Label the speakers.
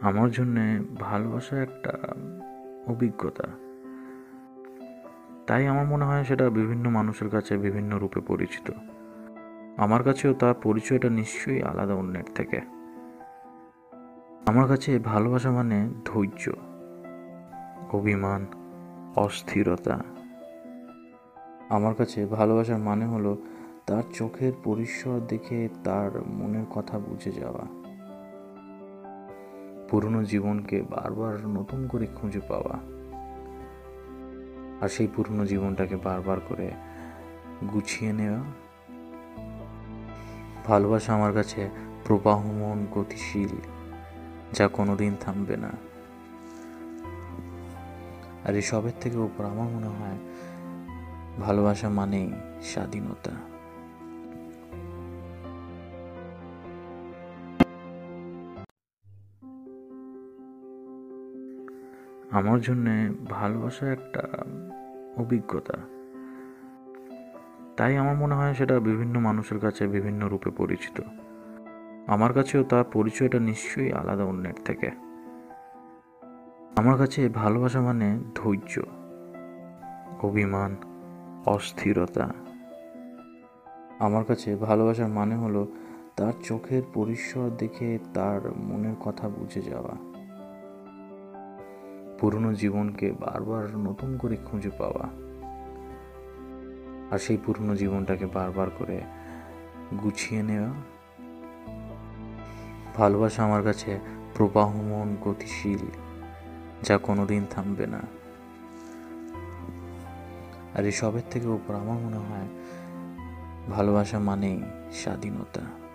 Speaker 1: আমার জন্যে ভালোবাসা একটা অভিজ্ঞতা। তাই আমার মনে হয় সেটা বিভিন্ন মানুষের কাছে বিভিন্ন রূপে পরিচিত। আমার কাছেও তার পরিচয়টা নিশ্চয়ই আলাদা অন্যের থেকে। আমার কাছে ভালোবাসা মানে ধৈর্য, অভিমান, অস্থিরতা। আমার কাছে ভালোবাসার মানে হলো তার চোখের পরিসর দেখে তার মনের কথা বুঝে যাওয়া। পুরনো জীবনকে বারবার নতুন করে খুঁজে পাওয়া আর সেই পুরনো জীবনটাকে বারবার করে গুছিয়ে নেওয়া। ভালোবাসা আমার কাছে প্রবাহমান, গতিশীল, যা কোনোদিন থামবে না। আর এসবের থেকে উপর আমার মনে হয়, ভালোবাসা মানেই স্বাধীনতা। আমার জন্যে ভালোবাসা একটা অভিজ্ঞতা। তাই আমার মনে হয় সেটা বিভিন্ন মানুষের কাছে বিভিন্ন রূপে পরিচিত। আমার কাছেও তার পরিচয়টা নিশ্চয়ই আলাদা অন্যের থেকে। আমার কাছে ভালোবাসা মানে ধৈর্য, অভিমান, অস্থিরতা। আমার কাছে ভালোবাসার মানে হলো তার চোখের পরিসর দেখে তার মনের কথা বুঝে যাওয়া। পুরনো জীবনকে বারবার নতুন করে খুঁজে পাওয়া আর সেই পুরনো জীবনটাকে বারবার করে গুছিয়ে নেওয়া। ভালোবাসা আমার কাছে প্রবাহমান, গতিশীল, যা কোনোদিন থামবে না। আর এসবের থেকে উপর আমার মনে হয়, ভালোবাসা মানেই স্বাধীনতা।